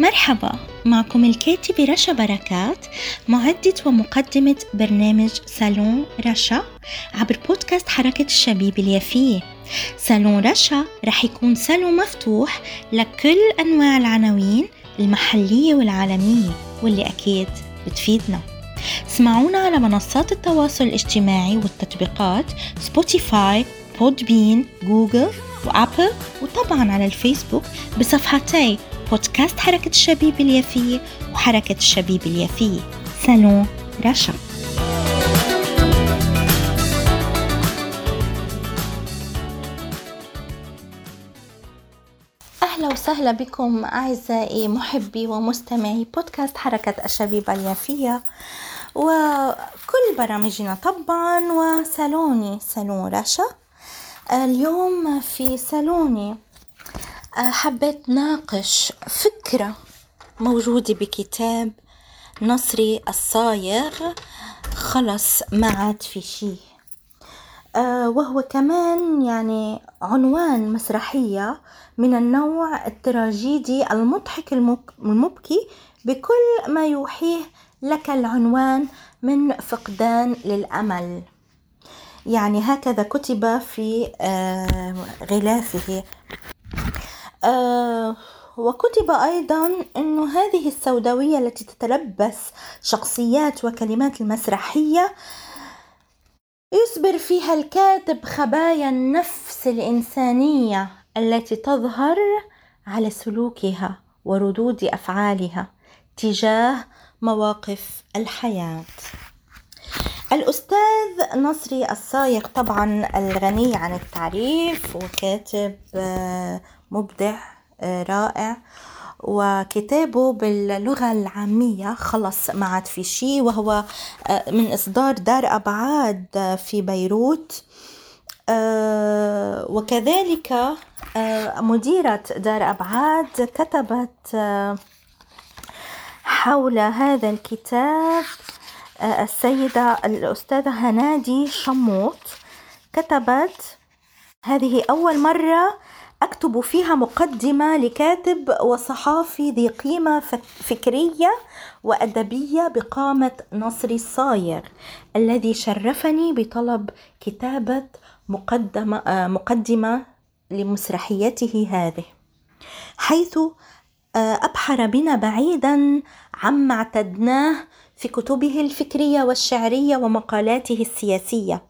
مرحبا معكم الكاتبة رشا بركات معدة ومقدمة برنامج صالون رشا عبر بودكاست حركة الشبيبة اليافية. صالون رشا رح يكون صالون مفتوح لكل أنواع العناوين المحلية والعالمية واللي أكيد بتفيدنا. اسمعونا على منصات التواصل الاجتماعي والتطبيقات Spotify Podbean Google وابل وطبعا على الفيسبوك بصفحتي. بودكاست حركة الشبيب اليافية وحركة الشبيب اليافية سالون رشا أهلا وسهلا بكم أعزائي محبي ومستمعي بودكاست حركة الشبيب اليافية وكل برامجنا طبعا وسالوني سالون رشا اليوم في سالوني حبيت ناقش فكرة موجودة بكتاب نصري الصايغ خلص ما عاد في شي. وهو كمان يعني عنوان مسرحية من النوع التراجيدي المضحك المبكي بكل ما يوحيه لك العنوان من فقدان للأمل. يعني هكذا كتب في غلافه. آه وكتب أيضا أن هذه السوداوية التي تتلبس شخصيات وكلمات المسرحية يصبر فيها الكاتب خبايا النفس الإنسانية التي تظهر على سلوكها وردود أفعالها تجاه مواقف الحياة. الأستاذ نصري الصايغ طبعا الغني عن التعريف وكاتب آه، مبدع آه، رائع. وكتابه باللغة العامية خلص ما عاد في شيء. وهو آه، من إصدار دار أبعاد في بيروت. وكذلك مديرة دار أبعاد كتبت حول هذا الكتاب السيدة الأستاذة هنادي شموط. كتبت هذه أول مرة أكتب فيها مقدمة لكاتب وصحافي ذي قيمة فكرية وأدبية بقامة نصري الصايغ الذي شرفني بطلب كتابة مقدمة, مقدمة لمسرحيته هذه. حيث أبحر بنا بعيدا عما اعتدناه في كتبه الفكرية والشعرية ومقالاته السياسية.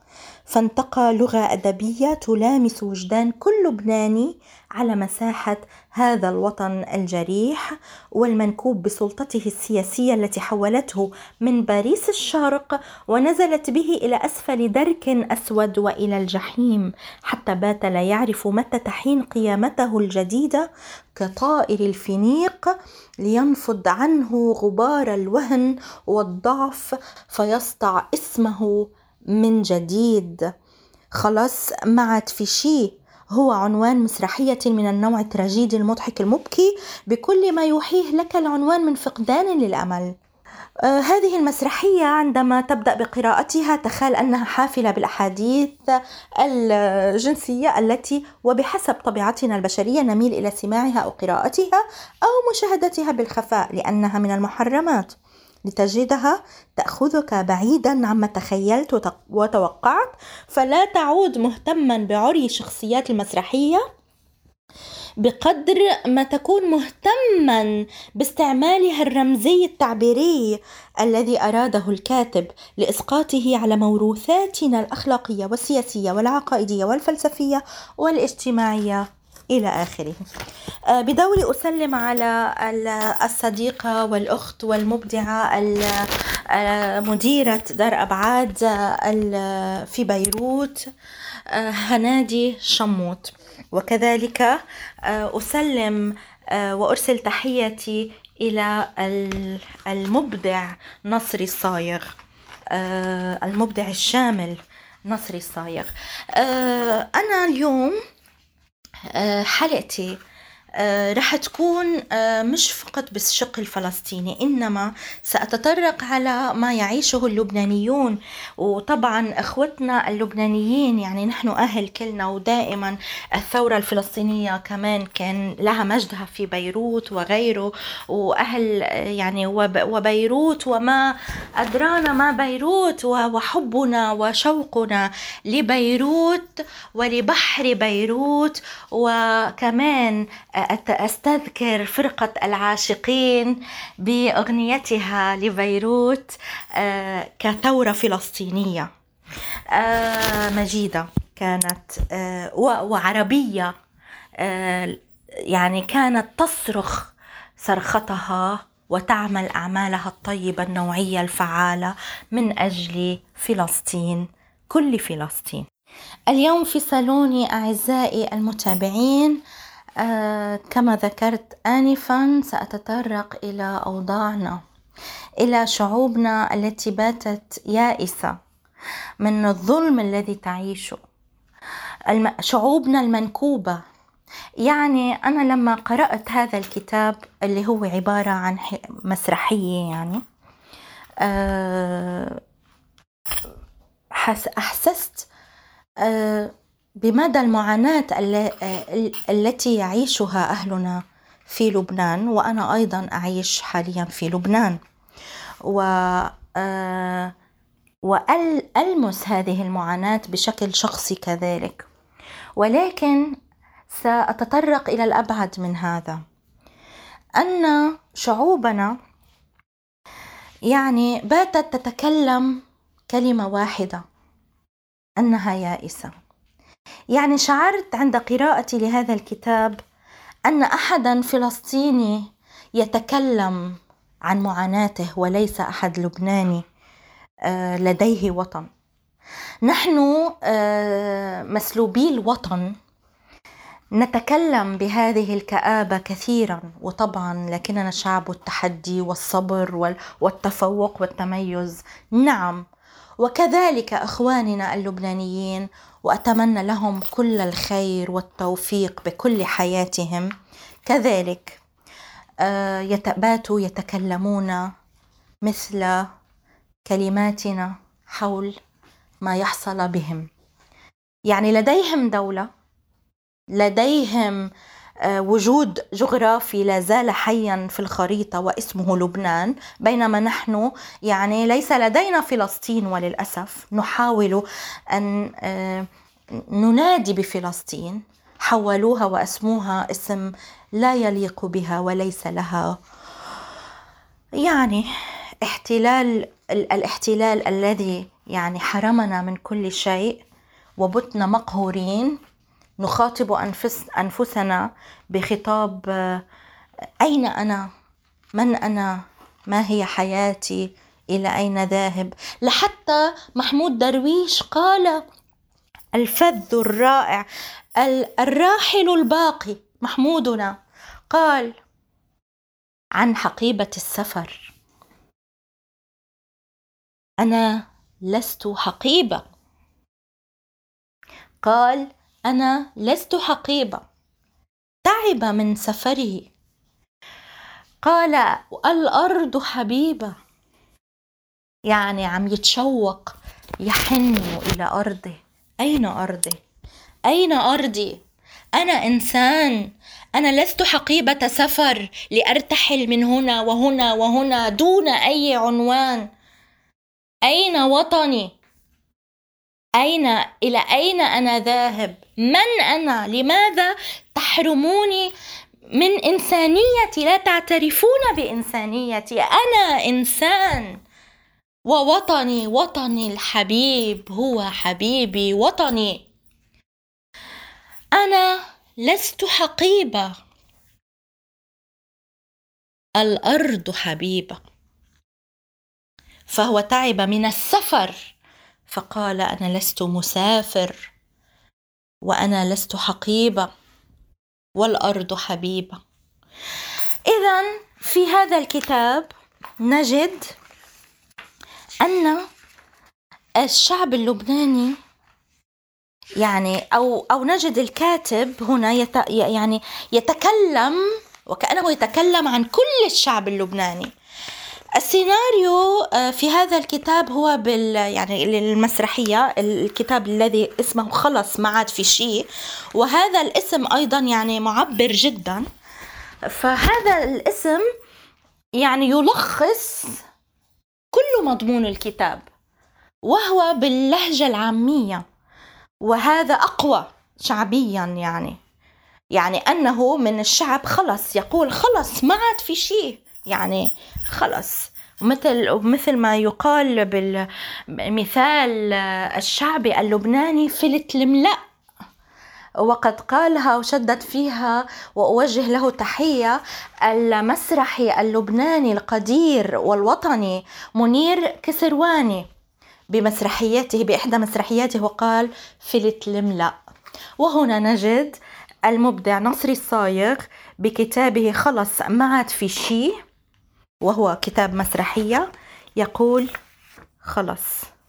فانتقى لغة أدبية تلامس وجدان كل لبناني على مساحة هذا الوطن الجريح والمنكوب بسلطته السياسية التي حولته من باريس الشرق ونزلت به إلى أسفل درك أسود وإلى الجحيم حتى بات لا يعرف متى تحين قيامته الجديدة كطائر الفينيق لينفض عنه غبار الوهن والضعف فيسطع اسمه من جديد. خلاص ما عاد في شي هو عنوان مسرحية من النوع التراجيدي المضحك المبكي. بكل ما يوحيه لك العنوان من فقدان للأمل. آه هذه المسرحية عندما تبدأ بقراءتها تخيل أنها حافلة بالأحاديث الجنسية التي وبحسب طبيعتنا البشرية نميل إلى سماعها أو قراءتها أو مشاهدتها بالخفاء لأنها من المحرمات. لتجدها تأخذك بعيدا عما تخيلت وتوقعت فلا تعود مهتما بعري الشخصيات المسرحية بقدر ما تكون مهتما باستعمالها الرمزي التعبيري الذي أراده الكاتب لإسقاطه على موروثاتنا الأخلاقية والسياسية والعقائدية والفلسفية والاجتماعية. إلى آخره. آه، بدوري أسلم على الصديقة والأخت والمبدعة مديرة دار أبعاد في بيروت آه، هنادي شموت. وكذلك آه، أسلم وأرسل تحيتي إلى المبدع نصري الصايغ. المبدع الشامل نصري الصايغ. أنا اليوم حلقتي. آه، رح تكون آه، مش فقط بالشق الفلسطيني إنما سأتطرق على ما يعيشه اللبنانيون. وطبعا إخوتنا اللبنانيين يعني نحن أهل كلنا ودائما الثورة الفلسطينية كمان كان لها مجدها في بيروت وغيره وأهل يعني وبيروت وما أدرانا ما بيروت وحبنا وشوقنا لبيروت ولبحر بيروت. وكمان أستذكر فرقة العاشقين بأغنيتها لبيروت آه، كثورة فلسطينية. آه، مجيدة كانت آه، وعربية يعني كانت تصرخ صرختها وتعمل أعمالها الطيبة النوعية الفعالة من أجل فلسطين كل فلسطين. اليوم في صالوني أعزائي المتابعين كما ذكرت آنفا سأتطرق إلى أوضاعنا إلى شعوبنا التي باتت يائسة من الظلم الذي تعيشه. شعوبنا المنكوبة يعني أنا لما قرأت هذا الكتاب اللي هو عبارة عن مسرحية يعني أه أحسست أه بمدى المعاناة التي يعيشها أهلنا في لبنان وأنا أيضا أعيش حاليا في لبنان. و آه، وألمس هذه المعاناة بشكل شخصي كذلك. ولكن سأتطرق إلى الأبعد من هذا. أن شعوبنا يعني باتت تتكلم كلمة واحدة أنها يائسة. يعني شعرت عند قراءتي لهذا الكتاب أن احدا فلسطيني يتكلم عن معاناته وليس أحد لبناني آه، لديه وطن. نحن آه، مسلوبي الوطن. نتكلم بهذه الكآبة كثيرا وطبعا لكننا شعب التحدي والصبر والتفوق والتميز. نعم. وكذلك إخواننا اللبنانيين وأتمنى لهم كل الخير والتوفيق بكل حياتهم. كذلك آه، باتوا يتكلمون مثل كلماتنا حول ما يحصل بهم. يعني لديهم دولة لديهم وجود جغرافي لا زال حيا في الخريطة واسمه لبنان بينما نحن يعني ليس لدينا فلسطين وللأسف. نحاول أن آه، ننادي بفلسطين. حولوها واسموها اسم لا يليق بها وليس لها يعني احتلال الاحتلال الذي يعني حرمنا من كل شيء وبتنا مقهورين. نخاطب أنفس أنفسنا بخطاب أين أنا؟ من أنا؟ ما هي حياتي؟ إلى أين ذاهب؟ لحتى محمود درويش قال الفذ الرائع الراحل الباقي محمودنا قال عن حقيبة السفر أنا لست حقيبة قال أنا لست حقيبة. تعب من سفره. قال الأرض حبيبة. يعني عم يتشوق يحن إلى أرضه. أين ارضي أين أرضي؟ أنا إنسان. أنا لست حقيبة سفر لأرتحل من هنا وهنا وهنا دون أي عنوان. أين وطني؟ أين إلى أين أنا ذاهب؟ من أنا؟ لماذا تحرموني من إنسانيتي؟ لا تعترفون بإنسانيتي، أنا إنسان ووطني وطني الحبيب هو حبيبي وطني. أنا لست حقيبة. الأرض حبيبة. فهو تعب من السفر فقال أنا لست مسافر وأنا لست حقيبة والأرض حبيبة. إذا في هذا الكتاب نجد أن الشعب اللبناني يعني أو أو نجد الكاتب هنا يت يعني يتكلم وكأنه يتكلم عن كل الشعب اللبناني. السيناريو آه، في هذا الكتاب هو بال يعني المسرحيه الكتاب الذي اسمه خلص ما عاد في شيء وهذا الاسم أيضا يعني معبر جدا. فهذا الاسم يعني يلخص كل مضمون الكتاب وهو باللهجة العامية وهذا أقوى شعبيا يعني. يعني أنه من الشعب خلص يقول خلص ما عاد في شيء يعني خلص مثل مثل ما يقال بالمثال الشعبي اللبناني فلت الملأ وقد قالها وشدد فيها وأوجه له تحية المسرحي اللبناني القدير والوطني منير كسرواني بمسرحياته بإحدى مسرحياته وقال فلت الملأ وهنا نجد المبدع نصري الصايغ بكتابه خلص ما عاد في شي. وهو كتاب مسرحية يقول خلص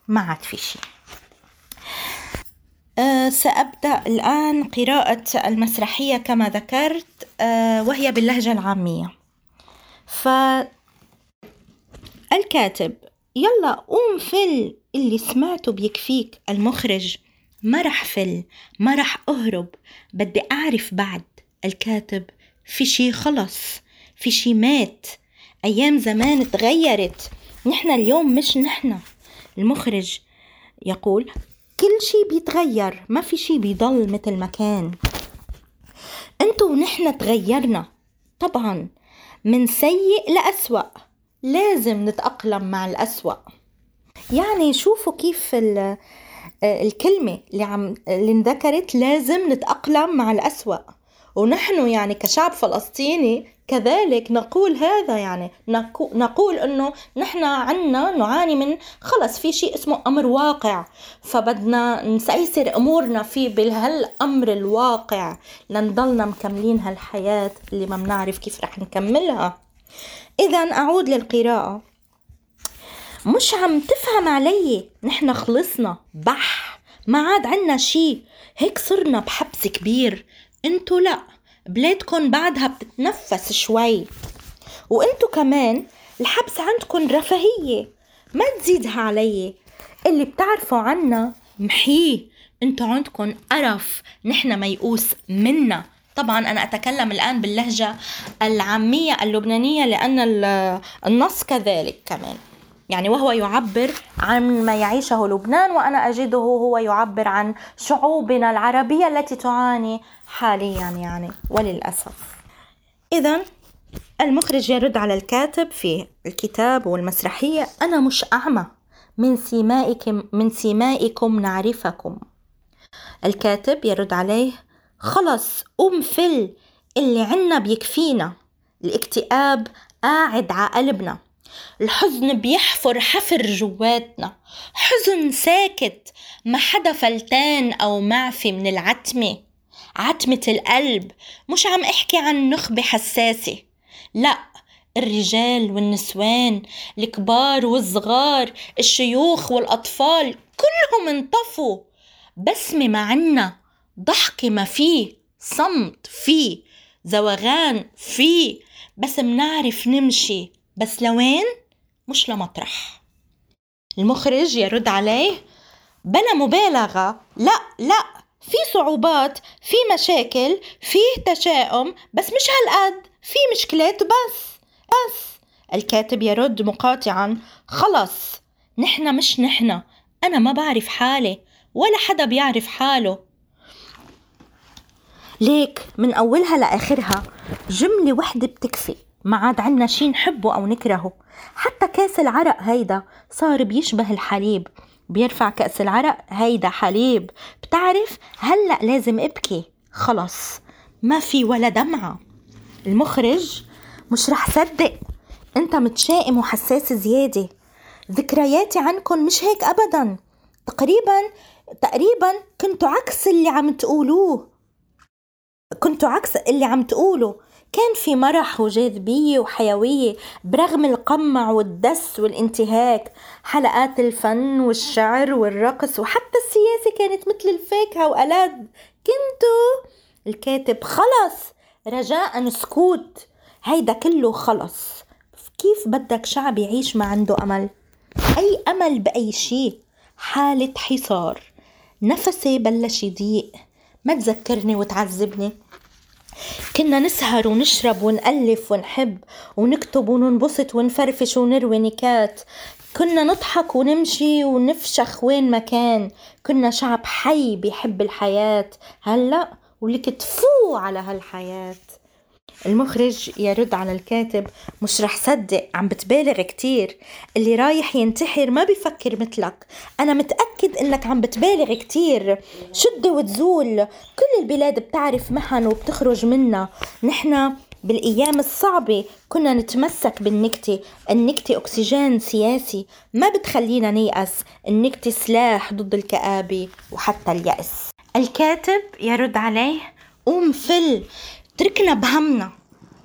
ما عاد في شيء. أه سأبدأ الآن قراءة المسرحية كما ذكرت أه وهي باللهجة العامية. فالكاتب يلا قوم فل اللي سمعته بيكفيك المخرج. ما رح فل ما رح أهرب بدي أعرف بعد. الكاتب في شي خلص في شي مات أيام زمان تغيرت نحن اليوم مش نحن. المخرج يقول كل شي بيتغير ما في شي بيضل مثل ما كان. انتو ونحن تغيرنا. طبعا من سيء لأسوأ. لازم نتأقلم مع الأسوأ. يعني شوفوا كيف الكلمة اللي عم اللي انذكرت لازم نتأقلم مع الأسوأ. ونحن يعني كشعب فلسطيني كذلك نقول هذا يعني نقول إنه نحن عنا نعاني من خلص في شيء اسمه أمر واقع. فبدنا نسيسر أمورنا فيه بهالأمر الواقع. لنضلنا مكملين هالحياة اللي ما بنعرف كيف رح نكملها. اذا أعود للقراءة. مش عم تفهم علي. نحن خلصنا. بح. ما عاد عنا شي هيك صرنا بحبس كبير. انتو لا بلادكم بعدها بتتنفس شوي. وانتو كمان الحبس عندكم رفاهية ما تزيدها علي. اللي بتعرفوا عنا محيه انتو عندكم قرف نحن ميؤوس منا. طبعا أنا أتكلم الآن باللهجة العامية اللبنانية لأن النص كذلك كمان. يعني وهو يعبر عن ما يعيشه لبنان وأنا أجده هو يعبر عن شعوبنا العربية التي تعاني حاليا يعني وللأسف. اذا المخرج يرد على الكاتب في الكتاب والمسرحية أنا مش أعمى من سيمائكم من سيمائكم نعرفكم. الكاتب يرد عليه خلص قوم فل اللي عنا بيكفينا الاكتئاب قاعد على قلبنا الحزن بيحفر حفر جواتنا. حزن ساكت ما حدا فلتان أو معفي من العتمة عتمة القلب مش عم أحكي عن نخبة حساسة. لا الرجال والنسوان الكبار والصغار الشيوخ والأطفال كلهم انطفوا. بسمة ما عنا ضحكة ما فيه صمت فيه زوغان فيه بس منعرف نمشي. بس لوين؟ مش لمطرح. المخرج يرد عليه بلا مبالغة. لا لا في صعوبات في مشاكل فيه تشاؤم بس مش هالقد. في مشكلات بس بس. الكاتب يرد مقاطعا خلص نحن مش نحن. أنا ما بعرف حالي ولا حدا بيعرف حاله. ليك من أولها لآخرها جملة وحدة بتكفي. ما عاد عنا شي نحبه أو نكرهه. حتى كأس العرق هيدا صار بيشبه الحليب. بيرفع كأس العرق هيدا حليب. بتعرف؟ هلأ لازم أبكي. خلص. ما في ولا دمعة. المخرج مش رح صدق. أنت متشائم وحساس زيادة. ذكرياتي عنكم مش هيك أبدا. تقريبا تقريبا كنتوا عكس اللي عم تقولوه. كنتوا عكس اللي عم تقولوا. كان في مرح وجاذبية وحيوية برغم القمع والدس والانتهاك. حلقات الفن والشعر والرقص وحتى السياسة كانت مثل الفاكهة وألذ. كنتو؟ الكاتب خلص. رجاء سكوت هيدا كله خلص. كيف بدك شعب يعيش ما عنده أمل؟ أي أمل بأي شيء؟ حالة حصار. نفسي بلش يضيق. ما تذكرني وتعذبني. كنا نسهر ونشرب ونألف ونحب ونكتب وننبسط ونفرفش ونروي نكات. كنا نضحك ونمشي ونفشخ وين ما كان. كنا شعب حي بيحب الحياة. هلأ ولك تفو على هالحياة. المخرج يرد على الكاتب مش رح صدق عم بتبالغ كتير. اللي رايح ينتحر ما بيفكر مثلك. أنا متأكد إنك عم بتبالغ كتير. شد وتزول. كل البلاد بتعرف محن وبتخرج منا. نحنا بالأيام الصعبة كنا نتمسك بالنكتة. النكتة أكسجين سياسي. ما بتخلينا نيأس. النكتة سلاح ضد الكآبة وحتى اليأس. الكاتب يرد عليه قوم فل. اتركنا بهمنا.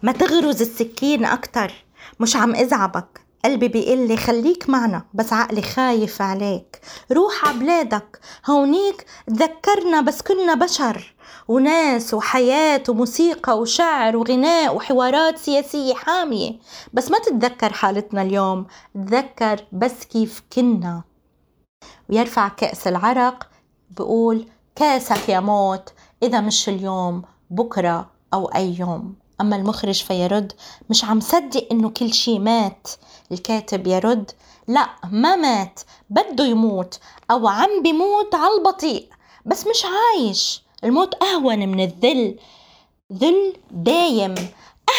ما تغرز السكين أكتر. مش عم إزعبك. قلبي بيقول لي خليك معنا بس عقلي خايف عليك. روح عبلادك هونيك تذكرنا بس كنا بشر. وناس وحياة وموسيقى وشعر وغناء وحوارات سياسية حامية. بس ما تتذكر حالتنا اليوم. تذكر بس كيف كنا. ويرفع كأس العرق. بقول كاسك يا موت. إذا مش اليوم بكرة أو أي يوم. أما المخرج فيرد مش عم صدق إنه كل شي مات. الكاتب يرد لا ما مات. بده يموت أو عم بيموت على البطيء. بس مش عايش. الموت أهون من الذل. ذل دايم.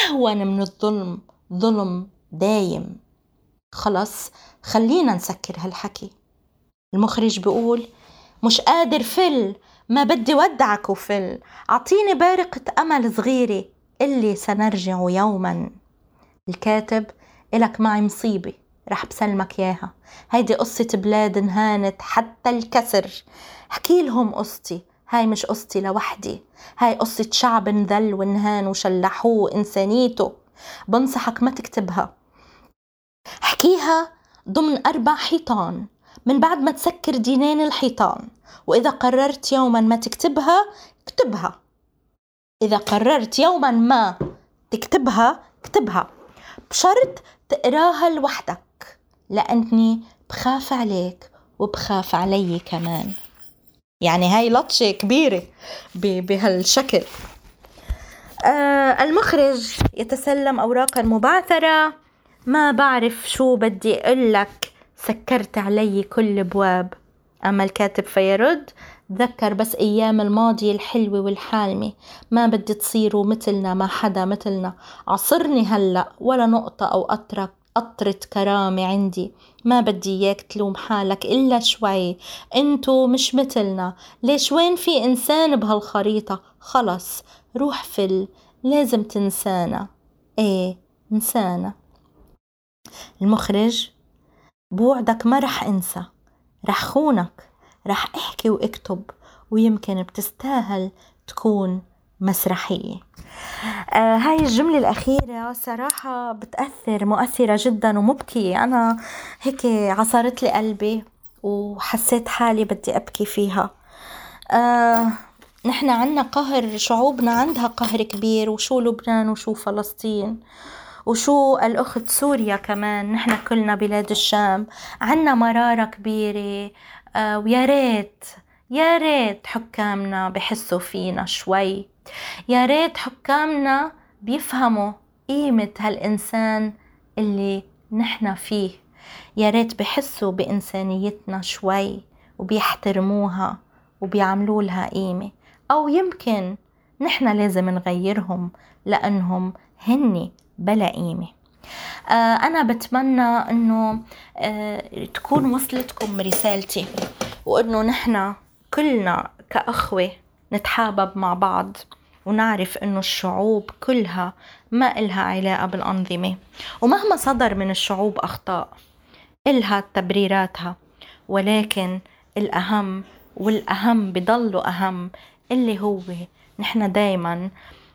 أهون من الظلم. ظلم دايم. خلص خلينا نسكر هالحكي. المخرج بيقول مش قادر فل. ما بدي ودعك وفل أعطيني بارقة أمل صغيرة اللي سنرجع يوما. الكاتب إلك معي مصيبة رح بسلمك ياها هيدي قصة بلاد انهانت حتى الكسر. احكي لهم قصتي هاي مش قصتي لوحدي. هاي قصة شعب انذل وانهان وشلحوه إنسانيته. بنصحك ما تكتبها. احكيها ضمن أربع حيطان. من بعد ما تسكر دينين الحيطان وإذا قررت يوما ما تكتبها اكتبها. إذا قررت يوما ما تكتبها اكتبها. بشرط تقراها لوحدك لأني بخاف عليك وبخاف علي كمان. يعني هاي لطشة كبيرة بهالشكل. آه المخرج يتسلم أوراقا مبعثرة ما بعرف شو بدي أقول لك. سكرت علي كل بواب أما الكاتب فيرد تذكر بس أيام الماضي الحلوة والحالمة. ما بدي تصيروا مثلنا ما حدا مثلنا. عصرني هلأ ولا نقطة أو قطرة قطرة كرامة عندي. ما بدي إياك تلوم حالك إلا شوي. انتو مش مثلنا. ليش وين في إنسان بهالخريطة؟ خلص روح فل. لازم تنسانا. إيه نسانا. المخرج بوعدك ما رح انسى رح خونك رح احكي واكتب ويمكن بتستاهل تكون مسرحية. آه هاي الجملة الأخيرة صراحة بتأثر مؤثرة جدا ومبكية. أنا هيك عصرت لي قلبي وحسيت حالي بدي أبكي فيها. آه نحن عنا قهر شعوبنا عندها قهر كبير وشو لبنان وشو فلسطين. وشو الأخت سوريا كمان نحن كلنا بلاد الشام. عنا مرارة كبيرة. آه ويا ريت يا ريت حكامنا بحسوا فينا شوي. يا ريت حكامنا بيفهموا قيمة هالإنسان اللي نحن فيه. يا ريت بحسوا بإنسانيتنا شوي وبيحترموها وبيعملوا لها قيمة. أو يمكن نحن لازم نغيرهم لأنهم هني بلا قيمة. آه أنا بتمنى أنه آه تكون وصلتكم رسالتي وأنه نحن كلنا كأخوة نتحابب مع بعض ونعرف إنه الشعوب كلها ما إلها علاقة بالأنظمة. ومهما صدر من الشعوب أخطاء إلها تبريراتها. ولكن الأهم والأهم بضلوا أهم اللي هو نحن دايما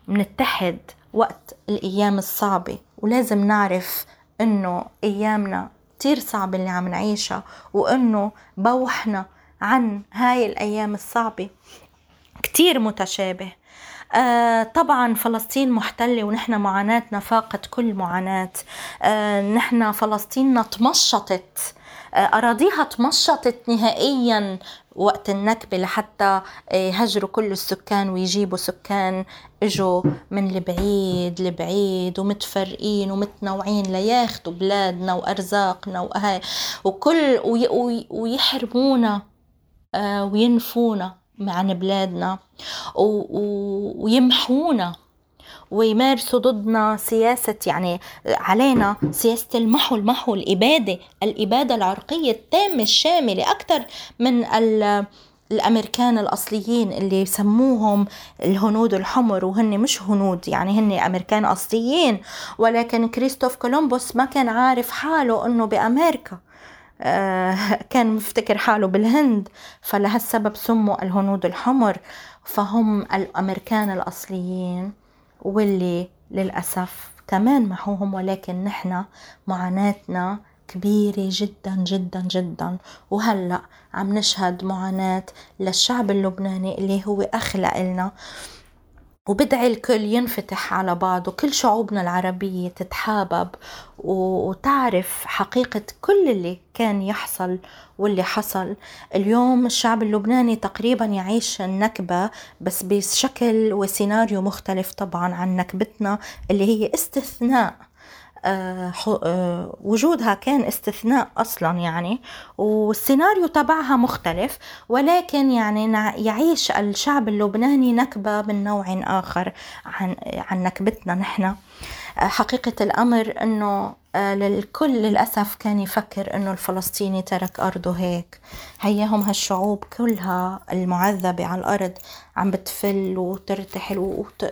منتحد وقت الأيام الصعبة ولازم نعرف إنه أيامنا كتير صعبة اللي عم نعيشها وإنه بوحنا عن هاي الأيام الصعبة كتير متشابه. آه طبعا فلسطين محتلة ونحن معاناتنا فاقت كل معاناة آه نحن فلسطيننا تمشطت أراضيها تمشطت نهائيا وقت النكبة لحتى آه، هجروا كل السكان ويجيبوا سكان اجوا من البعيد لبعيد ومتفرقين ومتنوعين لياخدوا بلادنا وأرزاقنا وهاي وكل ويحرمونا آه، وينفونا عن بلادنا ويمحونا. ويمارسوا ضدنا سياسة يعني علينا سياسة المحو المحو الإبادة الإبادة العرقية التامة الشاملة أكثر من الأمريكان الأصليين اللي يسموهم الهنود الحمر وهن مش هنود يعني هن أمريكان أصليين. ولكن كريستوف كولومبوس ما كان عارف حاله إنه بأمريكا. آه، كان مفتكر حاله بالهند فلهالسبب سموا الهنود الحمر فهم الأمريكان الأصليين. واللي للأسف كمان محوهم ولكن نحن معاناتنا كبيرة جدا جدا جدا. وهلأ عم نشهد معاناة للشعب اللبناني اللي هو أخلق لنا وبدعي الكل ينفتح على بعض وكل شعوبنا العربية تتحابب. وتعرف حقيقة كل اللي كان يحصل واللي حصل. اليوم الشعب اللبناني تقريبا يعيش النكبة بس بشكل وسيناريو مختلف طبعا عن نكبتنا اللي هي استثناء. آه، آه، وجودها كان استثناء أصلا يعني والسيناريو تبعها مختلف ولكن يعني يعيش الشعب اللبناني نكبة من نوع آخر عن عن نكبتنا نحن. حقيقة الأمر أنه آه، للكل للأسف كان يفكر أنه الفلسطيني ترك أرضه هيك. هيهم هالشعوب كلها المعذبة على الأرض عم بتفل وترتحل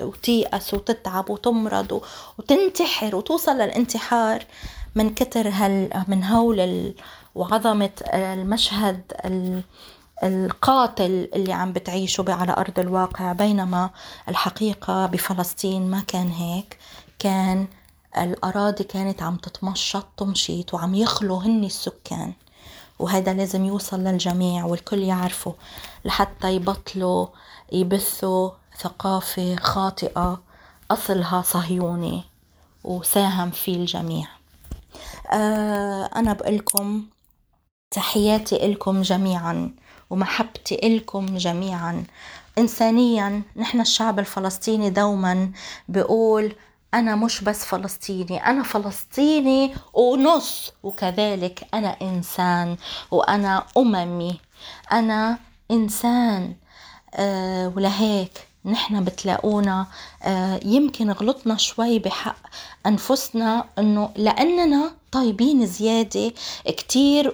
وتيأس وتتعب وتمرض وتنتحر وتوصل للانتحار من كتر هال من هول وعظمة المشهد القاتل اللي عم بتعيشه على أرض الواقع. بينما الحقيقة بفلسطين ما كان هيك. كان الأراضي كانت عم تتمشط تمشيط وعم يخلوا هني السكان وهذا لازم يوصل للجميع والكل يعرفه لحتى يبطلوا يبثوا ثقافة خاطئة أصلها صهيوني وساهم فيه الجميع. آه أنا بقولكم تحياتي إلكم جميعا ومحبتي إلكم جميعا. إنسانيا نحن الشعب الفلسطيني دوما بقول أنا مش بس فلسطيني أنا فلسطيني ونص وكذلك أنا إنسان وأنا أممي أنا إنسان أه ولهيك. نحن بتلاقونا آه، يمكن غلطنا شوي بحق أنفسنا أنه لأننا طيبين زيادة كتير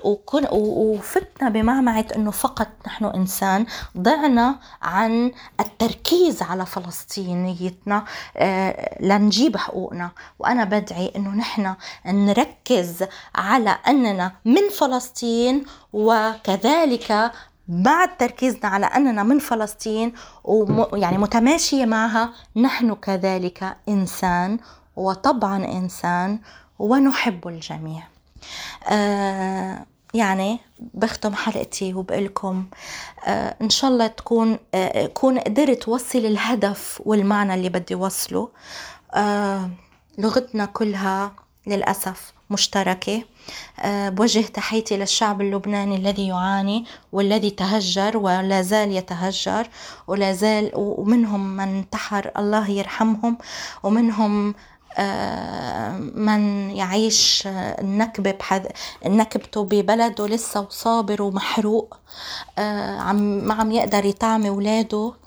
وفتنا بمعمعة أنه فقط نحن إنسان. ضعنا عن التركيز على فلسطينيتنا آه، لنجيب حقوقنا. وأنا بدعي أنه نحن نركز على أننا من فلسطين وكذلك بعد تركيزنا على أننا من فلسطين ويعني متماشية معها نحن كذلك إنسان وطبعا إنسان ونحب الجميع. آه يعني بختم حلقتي وبقلكم آه إن شاء الله تكون آه كون قدرت وصل الهدف والمعنى اللي بدي وصله. آه لغتنا كلها للأسف مشتركة آه، بوجه تحيتي للشعب اللبناني الذي يعاني والذي تهجر ولا زال يتهجر ولا زال ومنهم من انتحر الله يرحمهم ومنهم آه، من يعيش النكبة بحذ... نكبته ببلده لسه وصابر ومحروق آه، عم ما عم يقدر يطعم اولاده آه،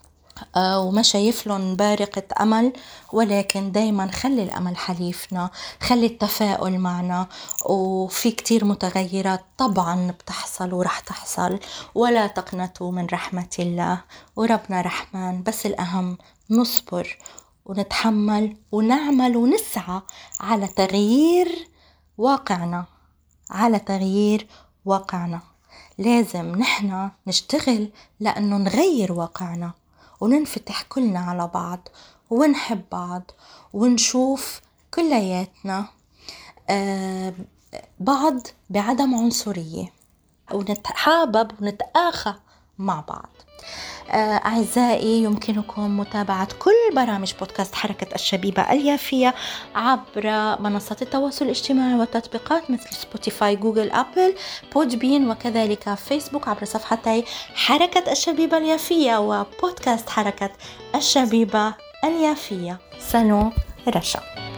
وما شايف لهم بارقة أمل ولكن دايما خلي الأمل حليفنا خلي التفاؤل معنا. وفي كتير متغيرات طبعا بتحصل ورح تحصل ولا تقنطوا من رحمة الله. وربنا رحمن بس الأهم نصبر ونتحمل ونعمل ونسعى على تغيير واقعنا. على تغيير واقعنا. لازم نحن نشتغل لأنه نغير واقعنا. وننفتح كلنا على بعض ونحب بعض ونشوف كلياتنا. آه، بعض بعدم عنصرية ونتحابب ونتآخى مع بعض. أعزائي يمكنكم متابعة كل برامج بودكاست حركة الشبيبة اليافية عبر منصات التواصل الاجتماعي والتطبيقات مثل Spotify Google Apple بودبين وكذلك فيسبوك عبر صفحتي حركة الشبيبة اليافية وبودكاست حركة الشبيبة اليافية. سنو رشا.